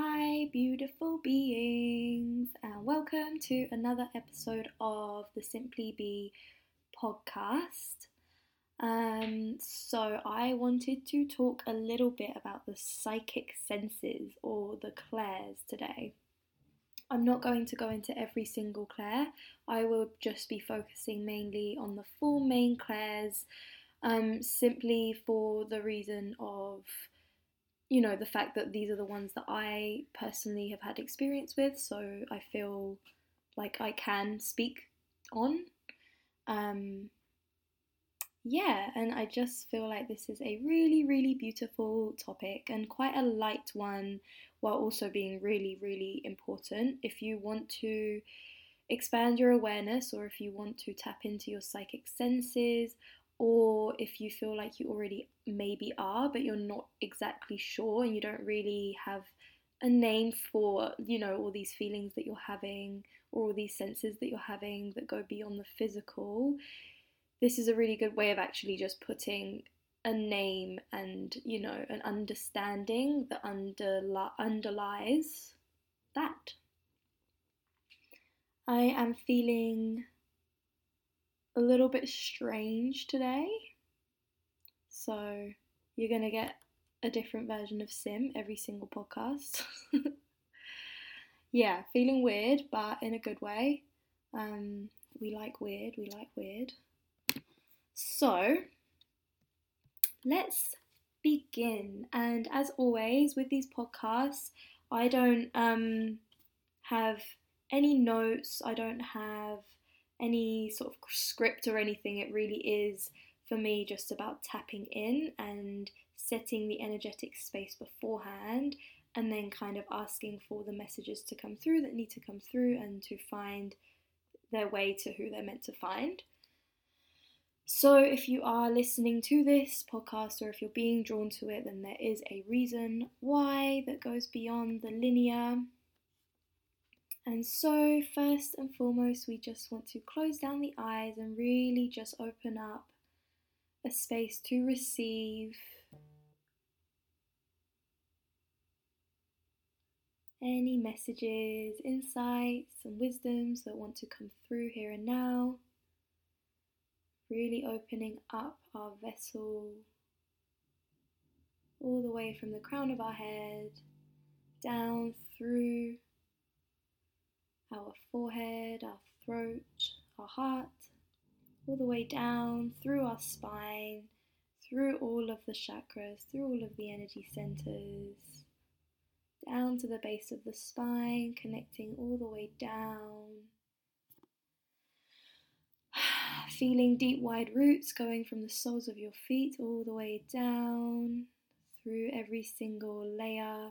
Hi, beautiful beings, and welcome to another episode of the Simply Be podcast. Um, so, I wanted to talk a little bit about the psychic senses or the clairs today. I'm not going to go into every single clair, I will just be focusing mainly on the four main clairs, um, simply for the reason of you know, the fact that these are the ones that I personally have had experience with, so I feel like I can speak on. Um, yeah, and I just feel like this is a really, really beautiful topic and quite a light one while also being really, really important. If you want to expand your awareness or if you want to tap into your psychic senses or if you feel like you already maybe are, but you're not exactly sure and you don't really have a name for, you know, all these feelings that you're having or all these senses that you're having that go beyond the physical, this is a really good way of actually just putting a name and, you know, an understanding that underli- underlies that. I am feeling a little bit strange today. So you're going to get a different version of Sim every single podcast. yeah, feeling weird, but in a good way. Um, we like weird, we like weird. So let's begin. And as always, with these podcasts, I don't um, have any notes, I don't have any sort of script or anything. It really is for me just about tapping in and setting the energetic space beforehand and then kind of asking for the messages to come through that need to come through and to find their way to who they're meant to find. So, if you are listening to this podcast or if you're being drawn to it, then there is a reason why that goes beyond the linear. And so, first and foremost, we just want to close down the eyes and really just open up a space to receive any messages, insights, and wisdoms that want to come through here and now. Really opening up our vessel all the way from the crown of our head down through our forehead, our throat, our heart, all the way down through our spine, through all of the chakras, through all of the energy centers, down to the base of the spine, connecting all the way down. Feeling deep, wide roots going from the soles of your feet all the way down through every single layer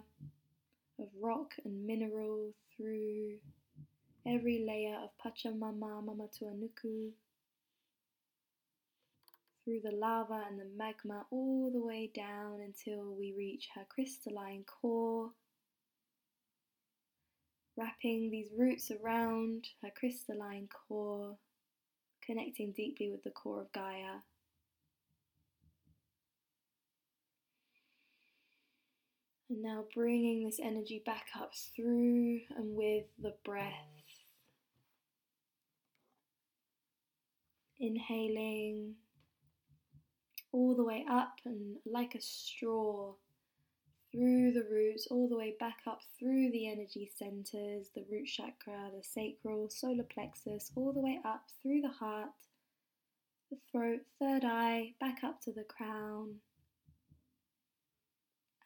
of rock and mineral, through every layer of Pachamama Papatuanuku, through the lava and the magma all the way down until we reach her crystalline core, wrapping these roots around her crystalline core, connecting deeply with the core of Gaia. And now bringing this energy back up through and with the breath. Inhaling all the way up and like a straw through the roots, all the way back up through the energy centers, the root chakra, the sacral, solar plexus, all the way up through the heart, the throat, third eye, back up to the crown.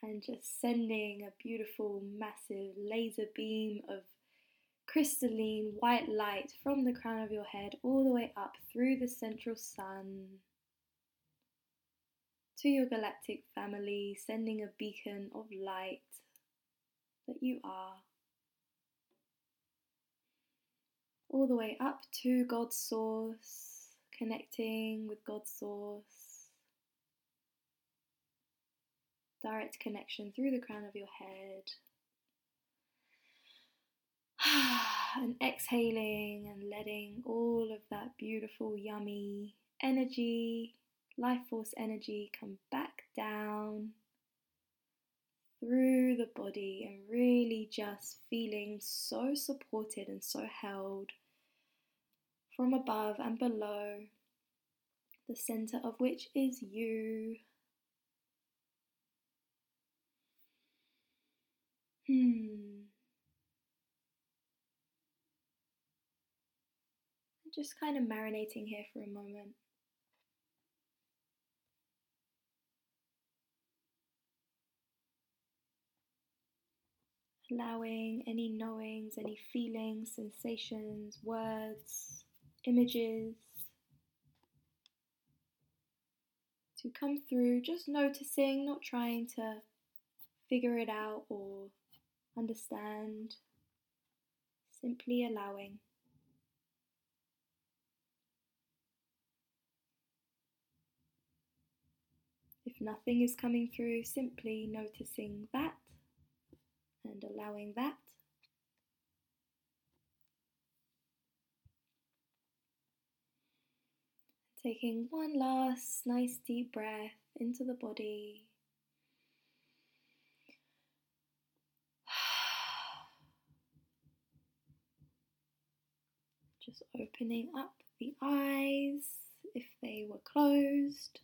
And just sending a beautiful, massive laser beam of crystalline white light from the crown of your head all the way up through the central sun to your galactic family, sending a beacon of light that you are. All the way up to God's source, connecting with God's source. Direct connection through the crown of your head and exhaling and letting all of that beautiful, yummy energy, life force energy come back down through the body and really just feeling so supported and so held from above and below, the center of which is you. Hmm. Just kind of marinating here for a moment. allowing any knowings, any feelings, sensations, words, images to come through, just noticing, not trying to figure it out or understand, simply allowing. Nothing is coming through, simply noticing that and allowing that. Taking one last nice deep breath into the body. Just opening up the eyes if they were closed.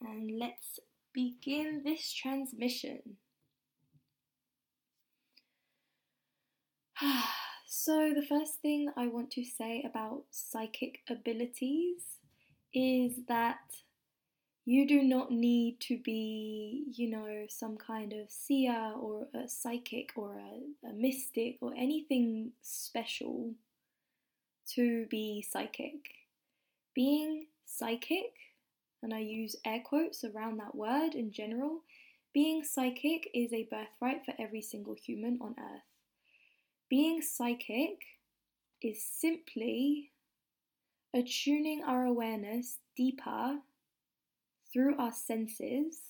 And let's begin this transmission. so, the first thing I want to say about psychic abilities is that you do not need to be, you know, some kind of seer or a psychic or a, a mystic or anything special to be psychic. Being psychic and I use air quotes around that word in general, being psychic is a birthright for every single human on earth. Being psychic is simply attuning our awareness deeper through our senses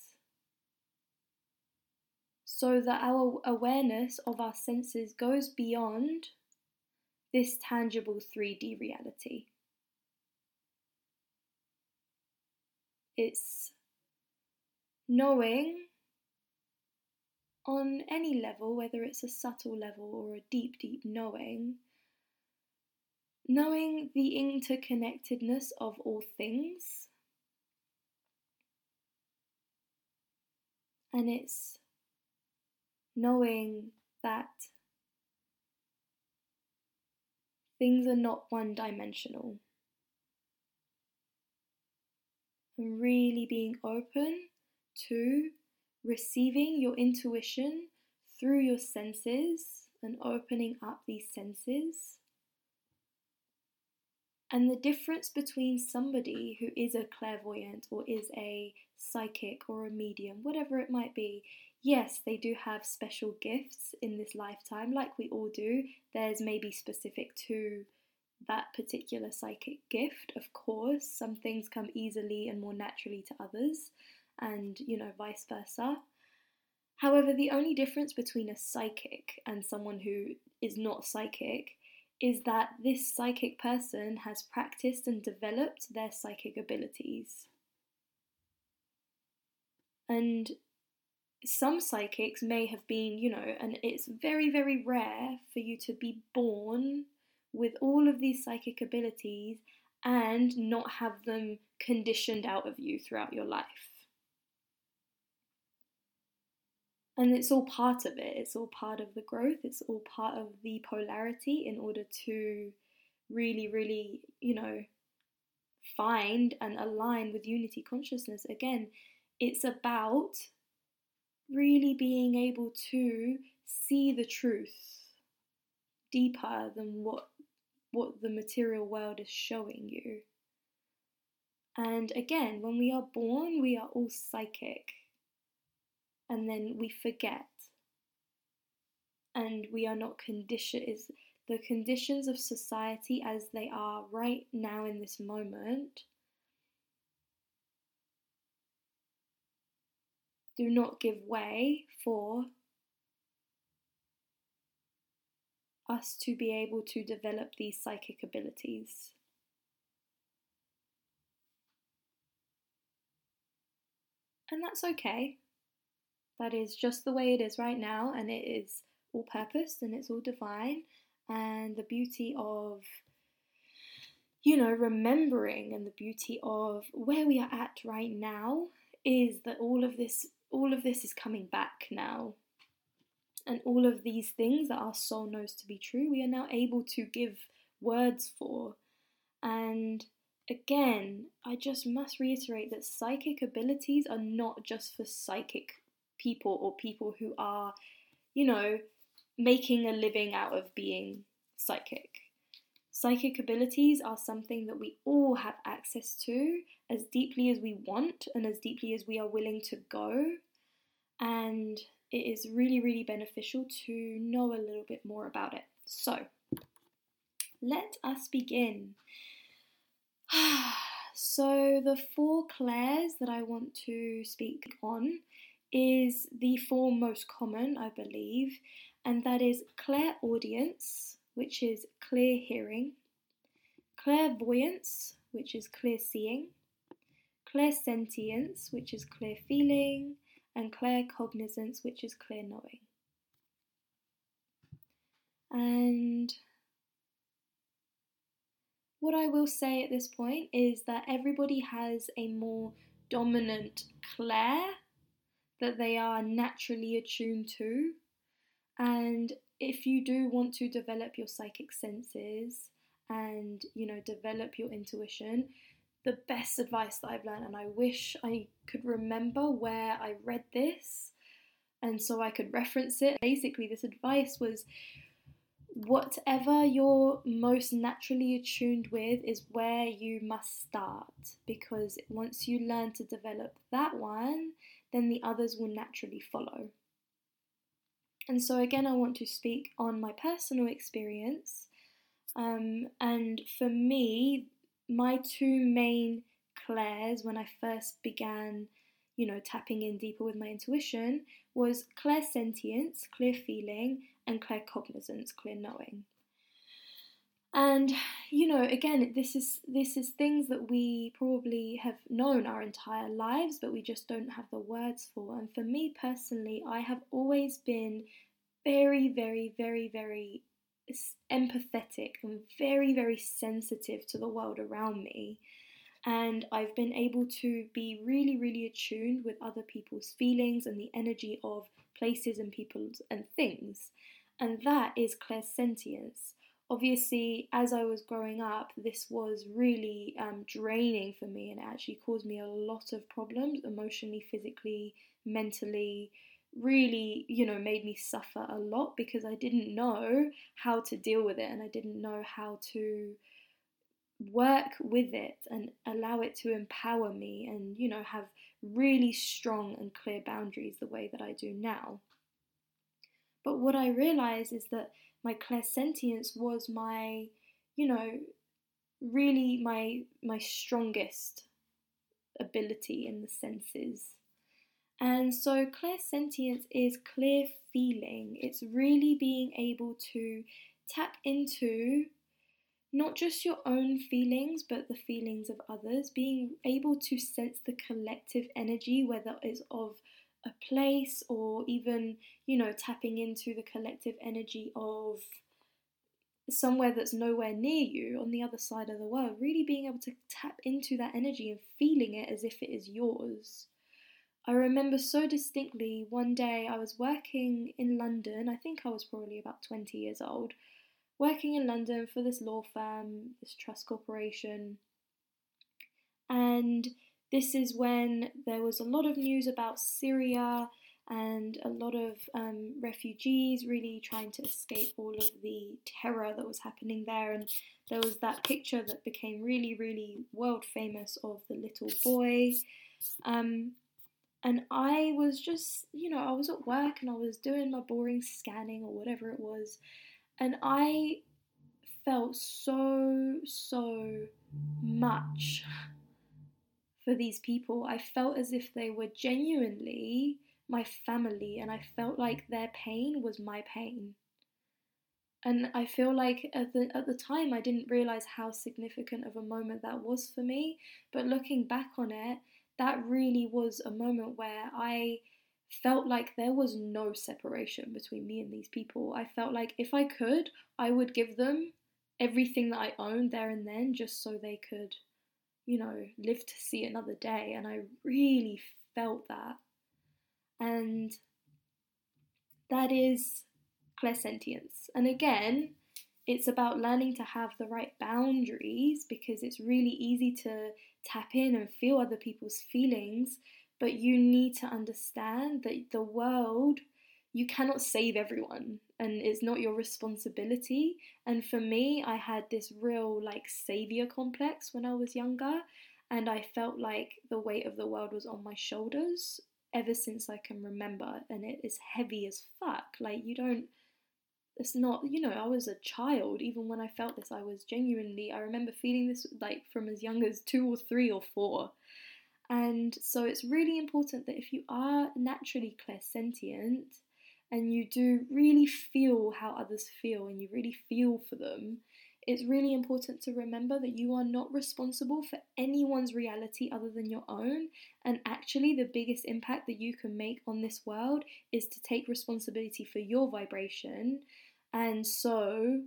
so that our awareness of our senses goes beyond this tangible 3D reality. It's knowing on any level, whether it's a subtle level or a deep, deep knowing, knowing the interconnectedness of all things. And it's knowing that things are not one dimensional. and really being open to receiving your intuition through your senses and opening up these senses. And the difference between somebody who is a clairvoyant or is a psychic or a medium, whatever it might be, yes, they do have special gifts in this lifetime, like we all do. There's maybe specific to that particular psychic gift. Of course, some things come easily and more naturally to others, and you know, vice versa. However, the only difference between a psychic and someone who is not psychic is that this psychic person has practiced and developed their psychic abilities. And some psychics may have been, you know, and it's very, very rare for you to be born with all of these psychic abilities and not have them conditioned out of you throughout your life. And it's all part of it, it's all part of the growth, it's all part of the polarity in order to really, really, you know, find and align with unity consciousness. Again, it's about really being able to see the truth deeper than what what the material world is showing you. And again, when we are born, we are all psychic. And then we forget. And we are not conditioned. The conditions of society as they are right now in this moment do not give way for us to be able to develop these psychic abilities. And that's okay. that is just the way it is right now, and it is all purpose and it's all divine. And the beauty of, you know, remembering and the beauty of where we are at right now is that all of this, all of this is coming back now. And all of these things that our soul knows to be true, we are now able to give words for. And again, I just must reiterate that psychic abilities are not just for psychic people or people who are, you know, making a living out of being psychic. Psychic abilities are something that we all have access to as deeply as we want and as deeply as we are willing to go. And it is really, really beneficial to know a little bit more about it. So, let us begin. so, the four clairs that I want to speak on is the four most common, I believe, and that is clairaudience, which is clear hearing, clairvoyance, which is clear seeing, clairsentience, which is clear feeling, and clear cognizance, which is clear knowing. And what I will say at this point is that everybody has a more dominant clair that they are naturally attuned to. And if you do want to develop your psychic senses and, you know, develop your intuition, the best advice that I've learned, and I wish I could remember where I read this and so I could reference it. Basically, this advice was whatever you're most naturally attuned with is where you must start because once you learn to develop that one, then the others will naturally follow. And so, again, I want to speak on my personal experience. Um, and for me, my two main clairs when I first began, you know, tapping in deeper with my intuition was clairsentience, clear feeling, and claircognizance, clear knowing. And you know, again, this is this is things that we probably have known our entire lives, but we just don't have the words for. And for me personally, I have always been very, very, very, very empathetic and very, very sensitive to the world around me. And I've been able to be really, really attuned with other people's feelings and the energy of places and people and things. And that is clairsentience obviously, as I was growing up, this was really um, draining for me and it actually caused me a lot of problems emotionally, physically, mentally. Really, you know, made me suffer a lot because I didn't know how to deal with it and I didn't know how to work with it and allow it to empower me and, you know, have really strong and clear boundaries the way that I do now. But what I realized is that my clairsentience was my, you know, really my my strongest ability in the senses. And so clairsentience is clear feeling. It's really being able to tap into not just your own feelings, but the feelings of others, being able to sense the collective energy, whether it's of a place or even, you know, tapping into the collective energy of somewhere that's nowhere near you on the other side of the world, really being able to tap into that energy and feeling it as if it is yours. I remember so distinctly one day I was working in London, I think I was probably about 20 years old, working in London for this law firm, this trust corporation, and this is when there was a lot of news about Syria and a lot of um, refugees really trying to escape all of the terror that was happening there. And there was that picture that became really, really world famous of the little boy. Um, and I was just, you know, I was at work and I was doing my boring scanning or whatever it was. And I felt so, so much for these people, I felt as if they were genuinely my family, and I felt like their pain was my pain. And I feel like at the at the time I didn't realize how significant of a moment that was for me, but looking back on it, that really was a moment where I felt like there was no separation between me and these people. I felt like if I could, I would give them everything that I owned there and then just so they could, you know, live to see another day. And I really felt that. And that is clairsentience. And again, it's about learning to have the right boundaries because it's really easy to tap in and feel other people's feelings, but you need to understand that the world, you cannot save everyone and it's not your responsibility. And for me, I had this real like savior complex when I was younger, and I felt like the weight of the world was on my shoulders ever since I can remember, and it is heavy as fuck. Like, you don't it's not you know i was a child even when i felt this i was genuinely i remember feeling this like from as young as two or three or four and so it's really important that if you are naturally clairsentient and you do really feel how others feel and you really feel for them it's really important to remember that you are not responsible for anyone's reality other than your own. And actually, the biggest impact that you can make on this world is to take responsibility for your vibration and so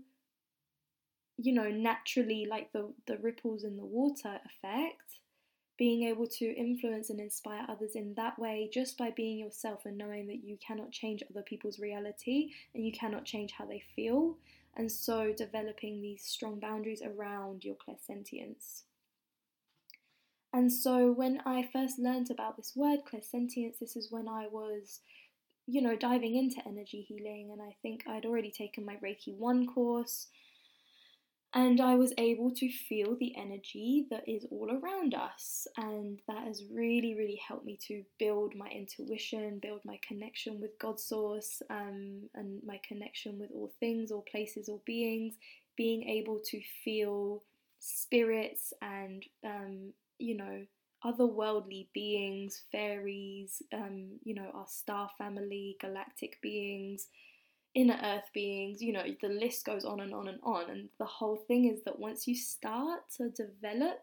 you know naturally like the the ripples in the water effect being able to influence and inspire others in that way just by being yourself and knowing that you cannot change other people's reality and you cannot change how they feel. And so developing these strong boundaries around your clairsentience. And so when I first learned about this word clairsentience, this is when I was you know, diving into energy healing, and I think I'd already taken my Reiki 1 course, and I was able to feel the energy that is all around us, and that has really, really helped me to build my intuition, build my connection with God Source, um, and my connection with all things, all places, all beings, being able to feel spirits and, um, you know, otherworldly beings, fairies, um, you know, our star family, galactic beings, inner earth beings, you know, the list goes on and on and on. And the whole thing is that once you start to develop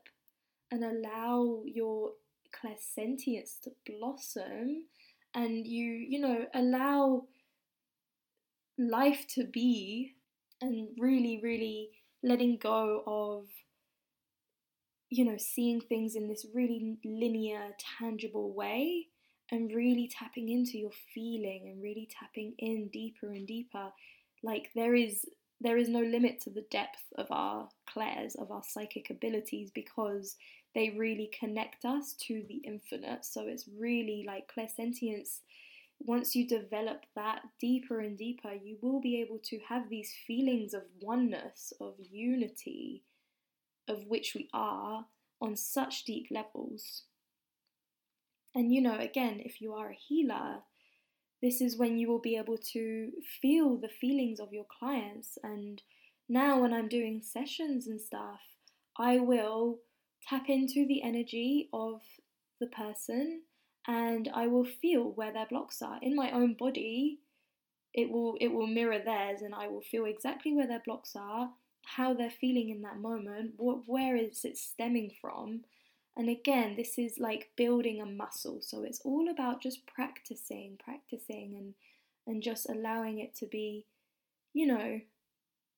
and allow your clairsentience to blossom and you, you know, allow life to be and really, really letting go of you know, seeing things in this really linear, tangible way and really tapping into your feeling and really tapping in deeper and deeper. Like there is there is no limit to the depth of our clairs, of our psychic abilities, because they really connect us to the infinite. So it's really like clairsentience. Once you develop that deeper and deeper, you will be able to have these feelings of oneness, of unity, of which we are on such deep levels. And you know, again, if you are a healer, this is when you will be able to feel the feelings of your clients. And now, when I'm doing sessions and stuff, I will tap into the energy of the person and I will feel where their blocks are in my own body. It will it will mirror theirs, and I will feel exactly where their blocks are how they're feeling in that moment, what where is it stemming from? And again, this is like building a muscle. So it's all about just practicing, practicing and and just allowing it to be, you know,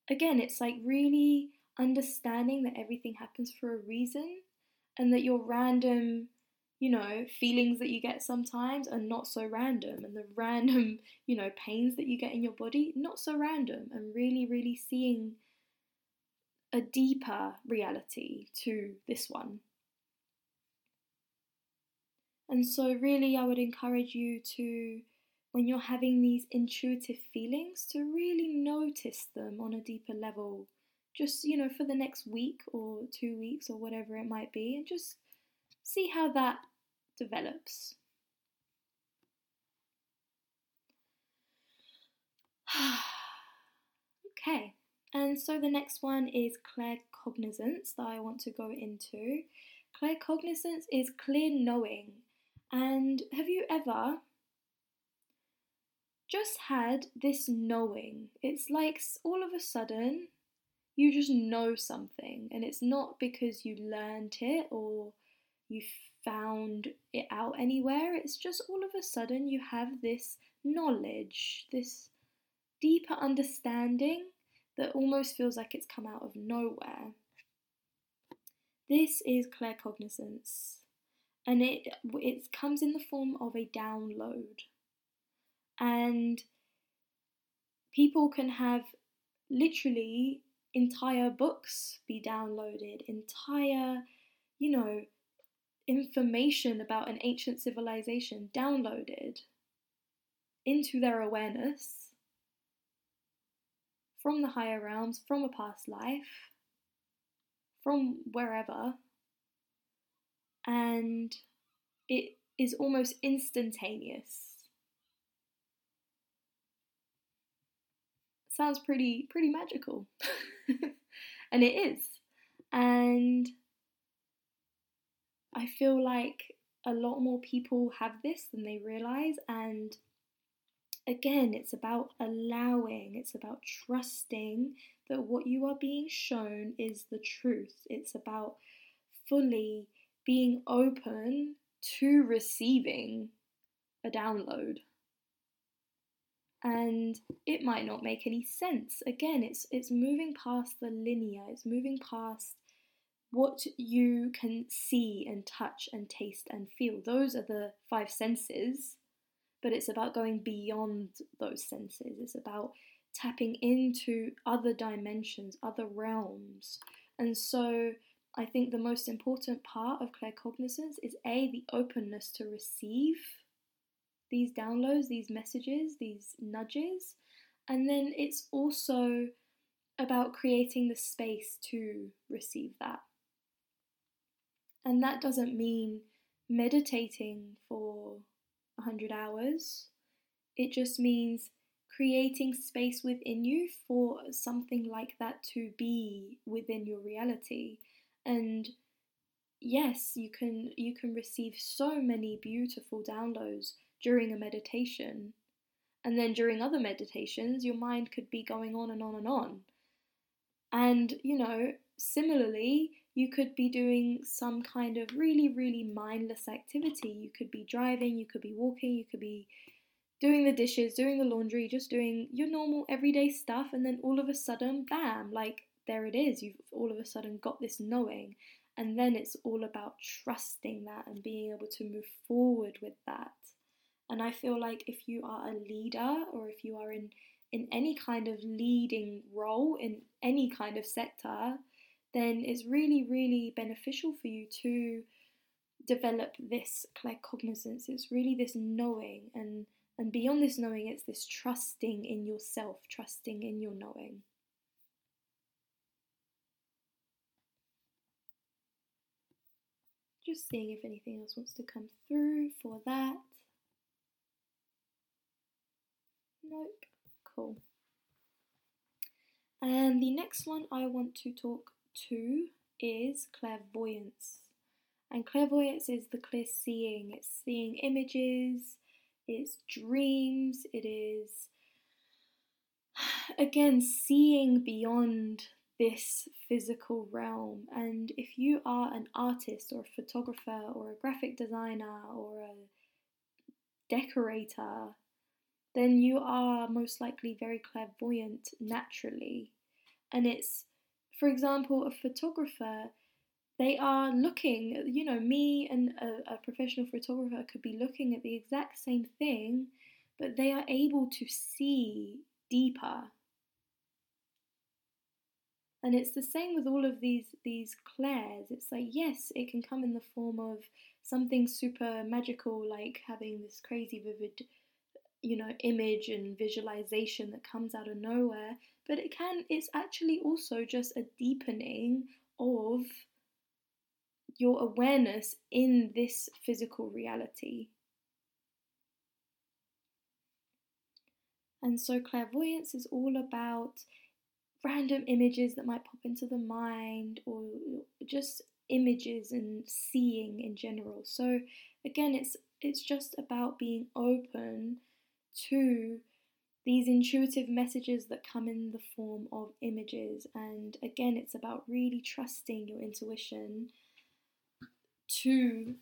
again, it's like really understanding that everything happens for a reason and that your random you know, feelings that you get sometimes are not so random, and the random, you know, pains that you get in your body, not so random, and really, really seeing a deeper reality to this one. And so, really, I would encourage you to, when you're having these intuitive feelings, to really notice them on a deeper level. Just, you know, for the next week or two weeks or whatever it might be, and just see how that develops. okay. And so the next one is claircognizance that I want to go into. Claircognizance is clear knowing. And have you ever just had this knowing? It's like all of a sudden you just know something, and it's not because you learned it or you found it out anywhere. It's just all of a sudden you have this knowledge, this deeper understanding that almost feels like it's come out of nowhere. This is claircognizance, and it it comes in the form of a download, and people can have literally entire books be downloaded, entire, you know, information about an ancient civilization downloaded into their awareness from the higher realms, from a past life, from wherever, and it is almost instantaneous. Sounds pretty pretty magical. and it is. And I feel like a lot more people have this than they realize and again, it's about allowing, it's about trusting that what you are being shown is the truth. It's about fully being open to receiving a download. And it might not make any sense. Again, it's it's moving past the linear, it's moving past what you can see and touch and taste and feel. Those are the five senses but it's about going beyond those senses. It's about tapping into other dimensions, other realms. And so I think the most important part of claircognizance is A, the openness to receive these downloads, these messages, these nudges. And then it's also about creating the space to receive that. And that doesn't mean meditating for 100 hours. It just means creating space within you for something like that to be within your reality. And yes, you can you can receive so many beautiful downloads during a meditation. And then during other meditations, your mind could be going on and on and on. And, you know, similarly, you could be doing some kind of really, really mindless activity. You could be driving, you could be walking, you could be doing the dishes, doing the laundry, just doing your normal everyday stuff, and then all of a sudden, bam, like there it is. You've all of a sudden got this knowing, and then it's all about trusting that and being able to move forward with that. And I feel like if you are a leader or if you are in in any kind of leading role in any kind of sector, then it's really, really beneficial for you to develop this claircognizance. It's really this knowing, and and beyond this knowing, it's this trusting in yourself, trusting in your knowing. Just seeing if anything else wants to come through for that. Nope. Cool. And the next one I want to talk two is clairvoyance. And clairvoyance is the clear seeing, it's seeing images, it's dreams, it is again seeing beyond this physical realm. And if you are an artist or a photographer or a graphic designer or a decorator, then you are most likely very clairvoyant naturally. And it's for example, a photographer, they are looking, you know, me and a, a, professional photographer could be looking at the exact same thing, but they are able to see deeper. And it's the same with all of these these clairs. It's like yes, it can come in the form of something super magical, like having this crazy vivid you know image and visualization that comes out of nowhere but it can it's actually also just a deepening of your awareness in this physical reality. And so clairvoyance is all about random images that might pop into the mind or just images and seeing in general. So again it's it's just about being open to these intuitive messages that come in the form of images. And again, it's about really trusting your intuition to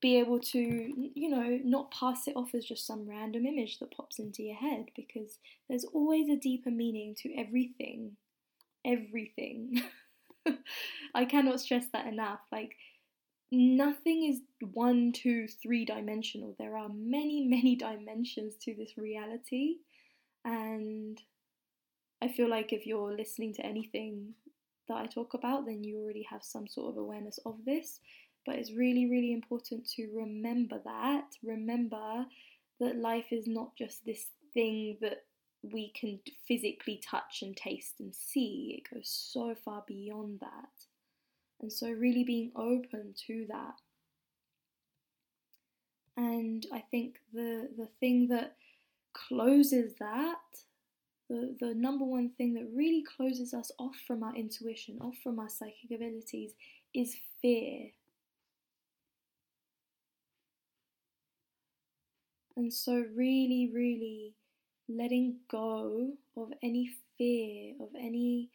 be able to, you know, not pass it off as just some random image that pops into your head because there's always a deeper meaning to everything. Everything. I cannot stress that enough. Like, nothing is one, two, three dimensional. There are many, many dimensions to this reality. And I feel like if you're listening to anything that I talk about, then you already have some sort of awareness of this. But it's really, really important to remember that. Remember that life is not just this thing that we can physically touch and taste and see. It goes so far beyond that. And so, really being open to that. And I think the, the thing that closes that, the, the number one thing that really closes us off from our intuition, off from our psychic abilities, is fear. And so, really, really letting go of any fear, of any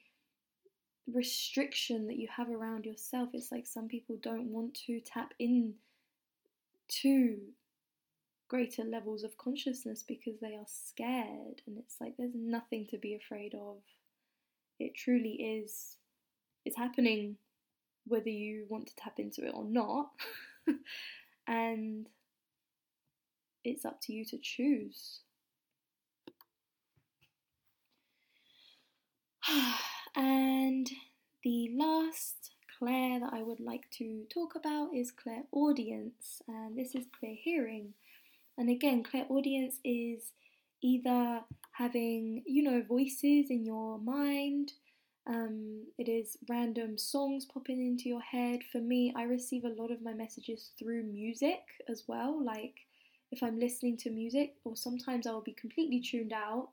restriction that you have around yourself. It's like some people don't want to tap in to greater levels of consciousness because they are scared. And it's like there's nothing to be afraid of. It truly is, it's happening whether you want to tap into it or not. and it's up to you to choose. and the last clair that I would like to talk about is Clairaudience, and this is clear hearing. And again, clairaudience is either having, you know, voices in your mind. Um, it is random songs popping into your head. For me, I receive a lot of my messages through music as well. Like if I'm listening to music, or sometimes I'll be completely tuned out.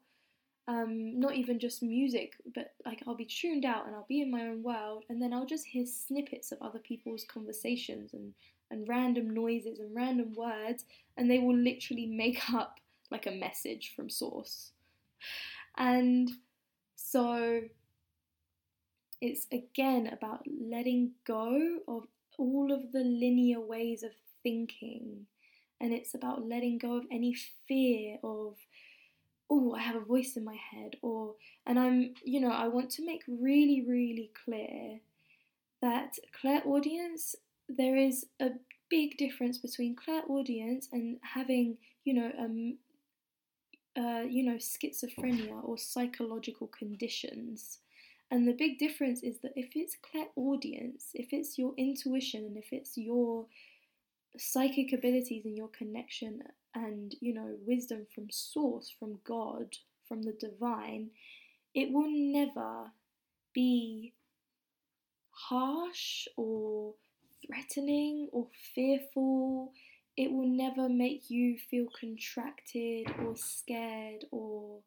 Um, not even just music, but like I'll be tuned out and I'll be in my own world, and then I'll just hear snippets of other people's conversations and, and random noises and random words, and they will literally make up like a message from source. And so it's again about letting go of all of the linear ways of thinking and it's about letting go of any fear of oh i have a voice in my head or and i'm you know i want to make really really clear that clairaudience there is a big difference between clairaudience and having you know um uh, you know schizophrenia or psychological conditions. And the big difference is that if it's clairaudience if it's your intuition and if it's your psychic abilities and your connection and you know wisdom from source from god from the divine it will never be harsh or threatening or fearful it will never make you feel contracted or scared or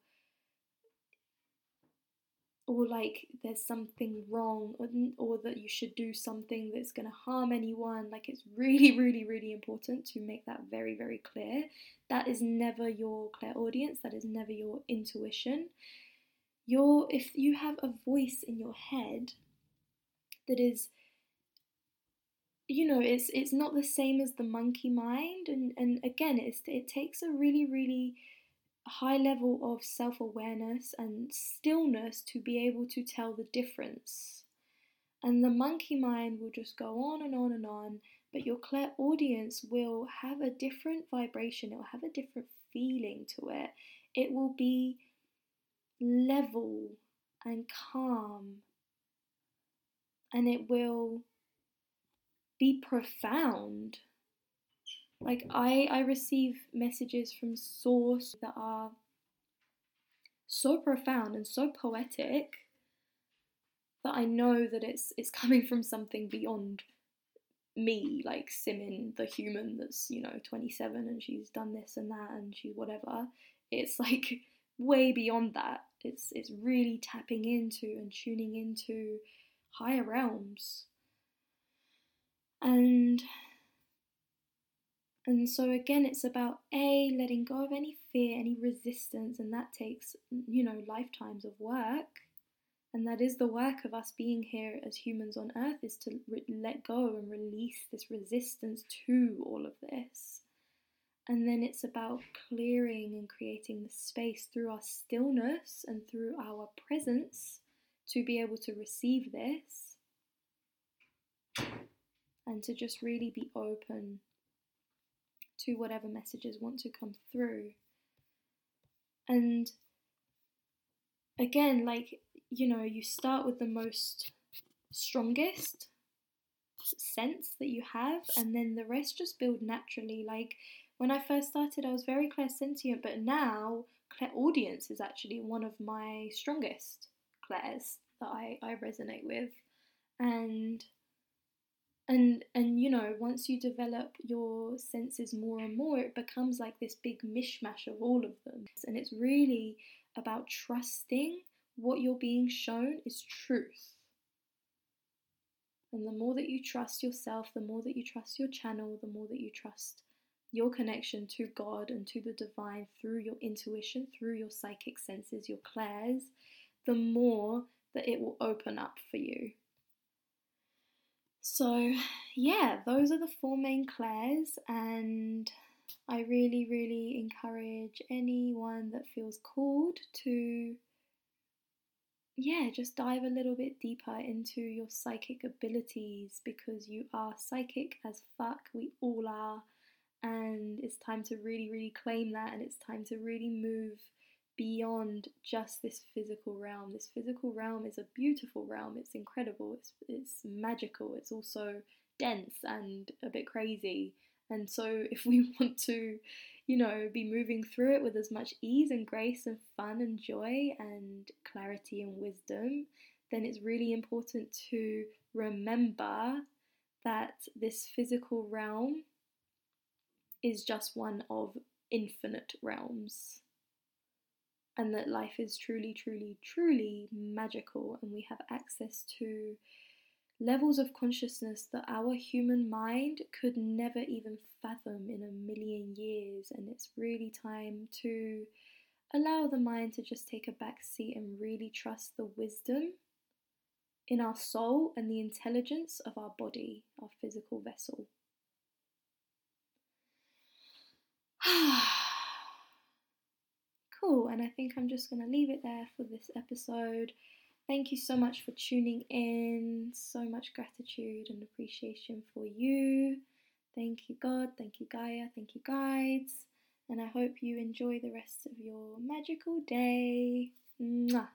or like there's something wrong or, or that you should do something that's going to harm anyone. Like it's really really really important to make that very very clear. That is never your clairaudience that is never your intuition. Your if you have a voice in your head that is you know it's it's not the same as the monkey mind and and again it's it takes a really really high level of self awareness and stillness to be able to tell the difference. And the monkey mind will just go on and on and on, but your clairaudience will have a different vibration, it will have a different feeling to it. It will be level and calm, and it will be profound like I I receive messages from source that are so profound and so poetic that I know that it's it's coming from something beyond me, like Simin, the human that's, you know, 27 and she's done this and that and she's whatever. It's like way beyond that. It's it's really tapping into and tuning into higher realms. And and so again, it's about A, letting go of any fear, any resistance, and that takes, you know, lifetimes of work. And that is the work of us being here as humans on earth is to re- let go and release this resistance to all of this. And then it's about clearing and creating the space through our stillness and through our presence to be able to receive this and to just really be open to whatever messages want to come through. And again, like, you know, you start with the most strongest sense that you have, and then the rest just build naturally. Like, when I first started, I was very clairsentient, but now clairaudience is actually one of my strongest clairs that I, I resonate with. And and and you know once you develop your senses more and more it becomes like this big mishmash of all of them. And it's really about trusting what you're being shown is truth. And the more that you trust yourself the more that you trust your channel the more that you trust your connection to god and to the divine through your intuition through your psychic senses your clairs the more that it will open up for you so, yeah, those are the four main clairs, and I really, really encourage anyone that feels called to, yeah, just dive a little bit deeper into your psychic abilities because you are psychic as fuck. We all are, and it's time to really, really claim that, and it's time to really move beyond just this physical realm. This physical realm is a beautiful realm. It's incredible. It's it's magical. It's also dense and a bit crazy. And so if we want to, you know, be moving through it with as much ease and grace and fun and joy and clarity and wisdom, then it's really important to remember that this physical realm is just one of infinite realms and that life is truly, truly, truly magical, and we have access to levels of consciousness that our human mind could never even fathom in a million years. And it's really time to allow the mind to just take a back seat and really trust the wisdom in our soul and the intelligence of our body, our physical vessel. Ah. Cool, and I think I'm just going to leave it there for this episode. Thank you so much for tuning in. So much gratitude and appreciation for you. Thank you, God. Thank you, Gaia. Thank you, guides. And I hope you enjoy the rest of your magical day. Mwah.